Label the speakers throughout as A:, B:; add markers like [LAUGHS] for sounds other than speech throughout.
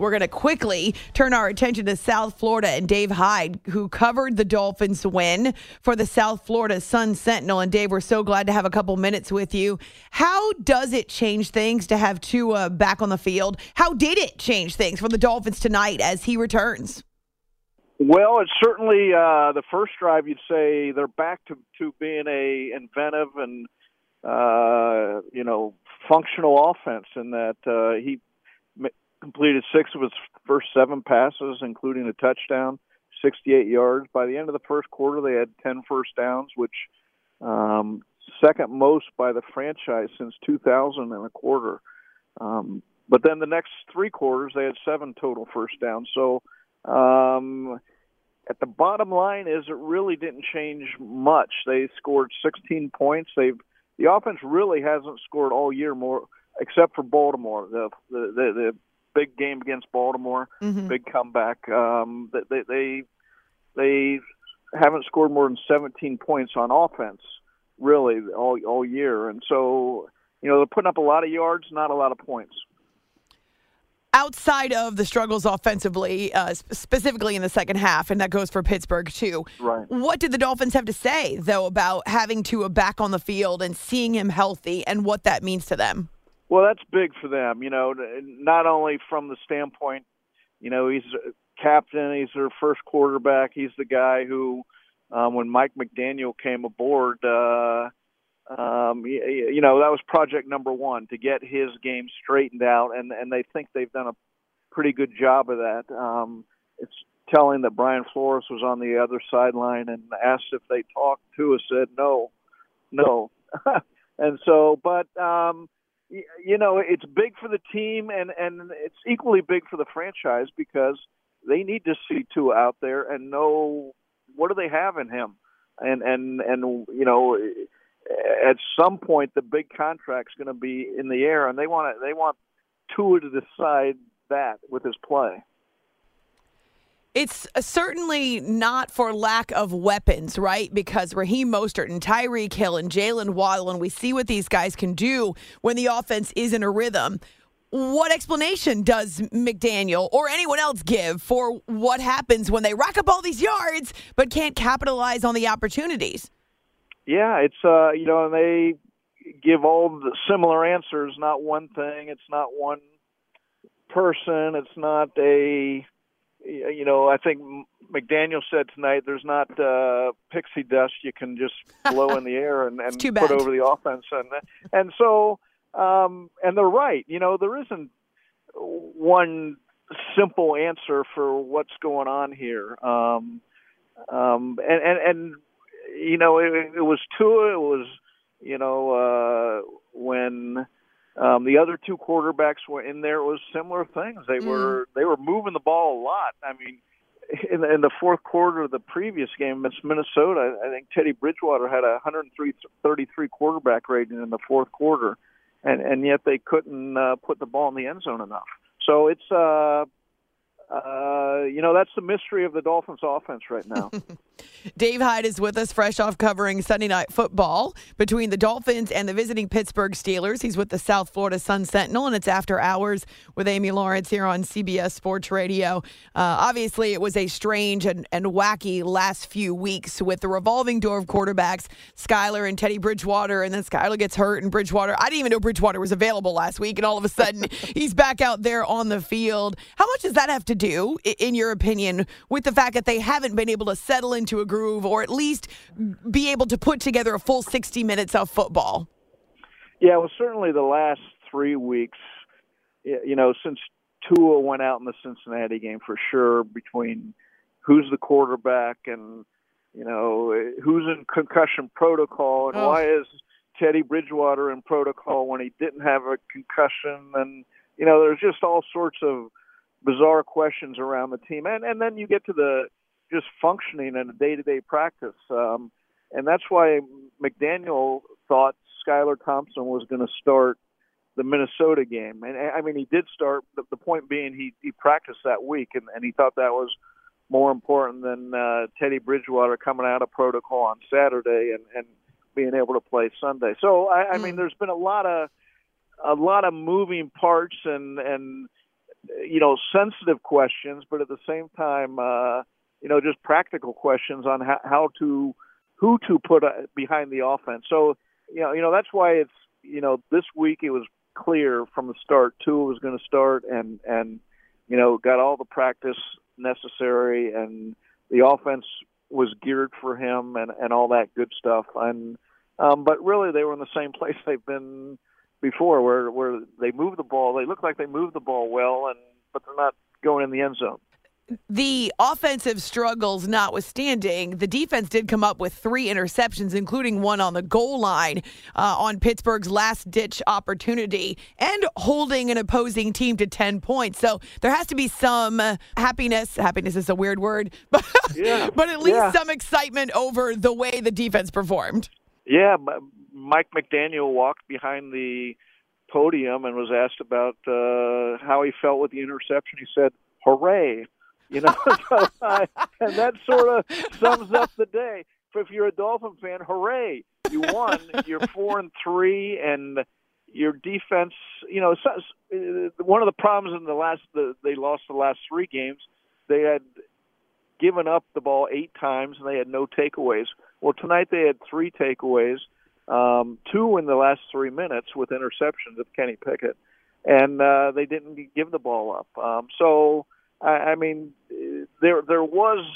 A: We're going to quickly turn our attention to South Florida and Dave Hyde, who covered the Dolphins win for the South Florida Sun Sentinel. And Dave, we're so glad to have a couple minutes with you. How does it change things to have Tua back on the field? How did it change things for the Dolphins tonight as he returns?
B: Well, it's certainly uh, the first drive. You'd say they're back to to being a inventive and uh, you know functional offense, in that uh, he completed six of his first seven passes, including a touchdown, 68 yards. By the end of the first quarter, they had 10 first downs, which um, second most by the franchise since 2000 and a quarter. Um, but then the next three quarters, they had seven total first downs. So um, at the bottom line is it really didn't change much. They scored 16 points. They've the offense really hasn't scored all year more except for Baltimore. The the the, the big game against Baltimore, mm-hmm. big comeback. Um, they, they they haven't scored more than 17 points on offense really all all year, and so you know they're putting up a lot of yards, not a lot of points.
A: Outside of the struggles offensively, uh, specifically in the second half, and that goes for Pittsburgh too.
B: Right.
A: What did the Dolphins have to say though about having Tua back on the field and seeing him healthy, and what that means to them?
B: Well, that's big for them, you know, not only from the standpoint, you know, he's a captain, he's their first quarterback, he's the guy who, um, when Mike McDaniel came aboard, uh, um, you, you know, that was project number one to get his game straightened out, and and they think they've done a pretty good job of that. Um, it's telling that Brian Flores was on the other sideline and asked if they talked to us, said no, no, [LAUGHS] and so, but um, you know, it's big for the team and and it's equally big for the franchise because they need to see Tua out there and know what do they have in him, and and and you know, at some point the big contract's going to be in the air, and they want to, they want Tua to decide that with his play.
A: It's certainly not for lack of weapons, right? Because Raheem Mostert and Tyreek Hill and Jaylen Waddle, and we see what these guys can do when the offense is in a rhythm. What explanation does McDaniel or anyone else give for what happens when they rack up all these yards but can't capitalize on the opportunities?
B: Yeah, it's uh, you know, and they give all the similar answers. Not one thing. It's not one person. It's not a you know, I think McDaniel said tonight there's not uh, pixie dust you can just blow in the air and, [LAUGHS] and put over the offense, and and so um, and they're right. You know, there isn't one simple answer for what's going on here. Um, um, and, and and you know, it, it was Tua. It was you know uh, when um, the other two quarterbacks were in there. It was similar things. They mm. were they were moving the ball a lot. I mean, in, in the fourth quarter of the previous game against Minnesota, I think Teddy Bridgewater had a 133 quarterback rating in the fourth quarter, and and yet they couldn't uh, put the ball in the end zone enough. So it's uh, uh, you know, that's the mystery of the Dolphins' offense right now. [LAUGHS]
A: Dave Hyde is with us, fresh off covering Sunday Night Football between the Dolphins and the visiting Pittsburgh Steelers. He's with the South Florida Sun Sentinel, and it's after hours with Amy Lawrence here on CBS Sports Radio. Uh, obviously, it was a strange and, and wacky last few weeks with the revolving door of quarterbacks, Skylar and Teddy Bridgewater, and then Skylar gets hurt, and Bridgewater. I didn't even know Bridgewater was available last week, and all of a sudden [LAUGHS] he's back out there on the field. How much does that have to do, in your opinion, with the fact that they haven't been able to settle into a groove or at least be able to put together a full 60 minutes of football?
B: Yeah, well, certainly the last three weeks, you know, since Tua went out in the Cincinnati game for sure, between who's the quarterback and, you know, who's in concussion protocol and oh. why is Teddy Bridgewater in protocol when he didn't have a concussion and, you know, there's just all sorts of bizarre questions around the team. And, and then you get to the, just functioning in a day-to-day practice. Um, and that's why McDaniel thought Skylar Thompson was going to start the Minnesota game. And I mean, he did start. The point being, he he practiced that week, and, and he thought that was more important than uh, Teddy Bridgewater coming out of protocol on Saturday and and being able to play Sunday. So I, I mean, hmm. there's been a lot of a lot of moving parts and and you know sensitive questions, but at the same time. uh you know, just practical questions on how, how to who to put uh, behind the offense. So, you know, you know that's why it's you know this week it was clear from the start Tua was going to start and and you know got all the practice necessary and the offense was geared for him and and all that good stuff and um but really they were in the same [LAUGHS] place they've been before where where they move the ball they look like they move the ball well and but they're not going in the end zone
A: the offensive struggles notwithstanding, the defense did come up with three interceptions, including one on the goal line uh, on Pittsburgh's last ditch opportunity and holding an opposing team to 10 points. So there has to be some happiness. Happiness is a weird word, [LAUGHS] but, yeah. but at least yeah. some excitement over the way the defense performed.
B: Yeah, Mike McDaniel walked behind the podium and was asked about uh, how he felt with the interception. He said, Hooray! You know, [LAUGHS] uh, and that sort of sums up the day. If you're a Dolphin fan, hooray! You won. you're four and three, and your defense. You know, uh, one of the problems in the last the, they lost the last three games. They had given up the ball eight times and they had no takeaways. Well, tonight they had three takeaways, um, two in the last three minutes with interceptions of Kenny Pickett, and uh, they didn't give the ball up. Um, so I, I mean, there there was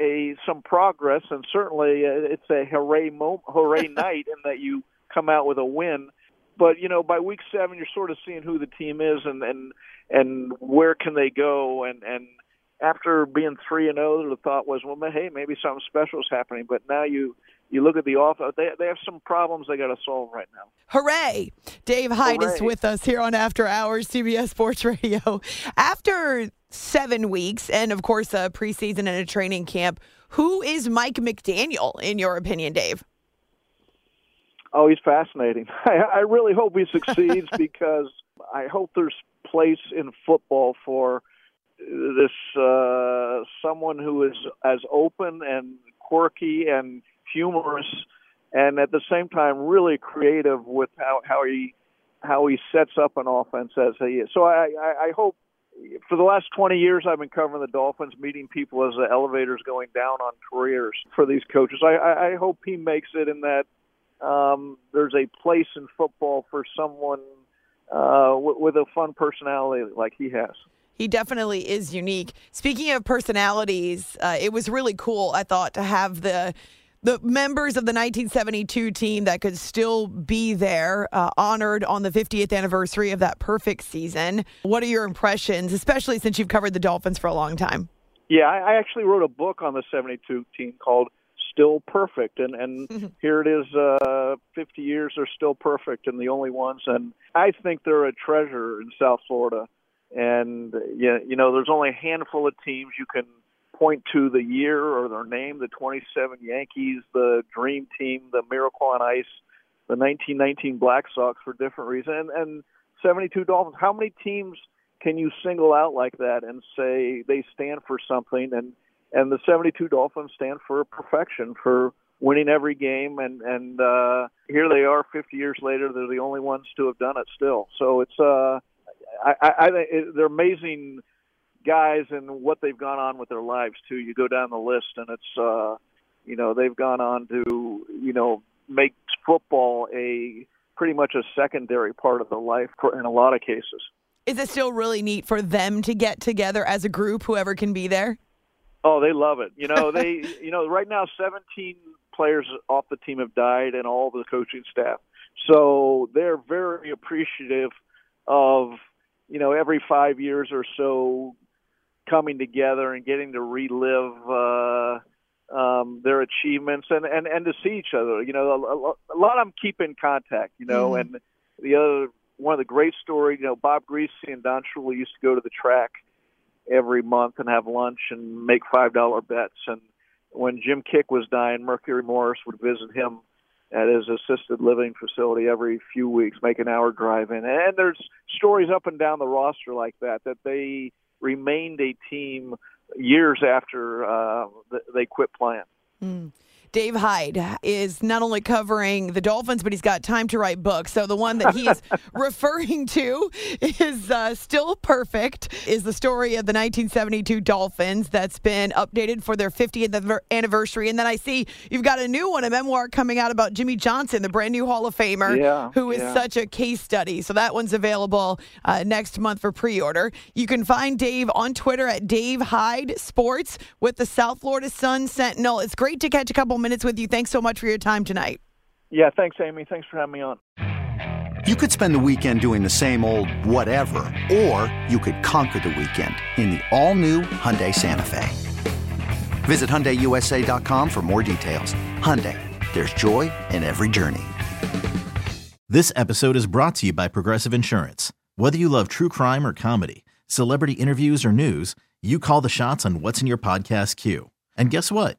B: a some progress, and certainly uh, it's a hooray mo- hooray [LAUGHS] night in that you come out with a win. But you know, by week seven, you're sort of seeing who the team is and and and where can they go. And and after being three and zero, the thought was, well, hey, maybe something special is happening. But now you you look at the offense, they, they have some problems they got to solve right now.
A: Hooray! Dave Hyde Hooray. is with us here on After Hours, CBS Sports [LAUGHS] Radio. After seven weeks and, of course, a preseason and a training camp, who is Mike McDaniel, in your opinion, Dave?
B: Oh, he's fascinating. [LAUGHS] I, I really hope he succeeds [LAUGHS] because I hope there's place in football for this uh, someone who is as open and quirky and humorous, and at the same time really creative with how how he how he sets up an offense as he is. So I I, I hope for the last 20 years I've been covering the Dolphins, meeting people as the elevators going down on careers for these coaches. I, I, I hope he makes it in that um, there's a place in football for someone uh, w- with a fun personality like he has.
A: He definitely is unique. Speaking of personalities, uh, it was really cool, I thought, to have the the members of the 1972 team that could still be there, uh, honored on the 50th anniversary of that perfect season. What are your impressions, especially since you've covered the Dolphins for a long time?
B: Yeah, I, actually wrote a book on the 72 team called Still Perfect, and and [LAUGHS] here it is. Uh, 50 years, they're still perfect, and the only ones. And I think they're a treasure in South Florida. And yeah, you know, there's only a handful of teams you can point to the year or their name, the 27 Yankees, the Dream Team, the Miracle on Ice, the 1919 Black Sox for different reasons, and, and 72 Dolphins. How many teams can you single out like that and say they stand for something? And and the 72 Dolphins stand for perfection, for winning every game, and and uh, here they are, 50 years later. They're the only ones to have done it still. So it's uh, I, I, I they're amazing guys and what they've gone on with their lives too. You go down the list, and it's uh, you know they've gone on to you know make football a pretty much a secondary part of their life for, in a lot of cases.
A: Is it still really neat for them to get together as a group, whoever can be there?
B: Oh, they love it. You know, they [LAUGHS] you know right now 17 players off the team have died and all the coaching staff. So they're very appreciative of you know every 5 years or so coming together and getting to relive uh um their achievements and and and to see each other. You know, a, a lot of them keep in contact, you know, mm. and the other one of the great stories, you know, Bob Griese and Don Shula used to go to the track every month and have lunch and make five dollar bets. And when Jim Kiick was dying, Mercury Morris would visit him at his assisted living facility every few weeks, make an hour drive in. And there's stories up and down the roster like that that they remained a team years after uh, they quit playing.
A: Mm. Dave Hyde is not only covering the Dolphins, but he's got time to write books. So the one that he's [LAUGHS] referring to is uh, Still Perfect, is the story of the 1972 Dolphins that's been updated for their 50th anniversary. And then I see you've got a new one, a memoir coming out about Jimmy Johnson, the brand new Hall of Famer,
B: yeah,
A: who is
B: yeah.
A: such a case study. So that one's available uh, next month for pre order. You can find Dave on Twitter at Dave Hyde Sports with the South Florida Sun Sentinel. It's great to catch a couple minutes with you. Thanks so much for your time tonight.
B: Yeah, thanks, Amy. Thanks for having me on.
C: You could spend the weekend doing the same old whatever, or you could conquer the weekend in the all-new Hyundai Santa Fe. Visit HyundaiUSA.com for more details. Hyundai, there's joy in every journey.
D: This episode is brought to you by Progressive Insurance. Whether you love true crime or comedy, celebrity interviews or news, you call the shots on what's in your podcast queue. And guess what?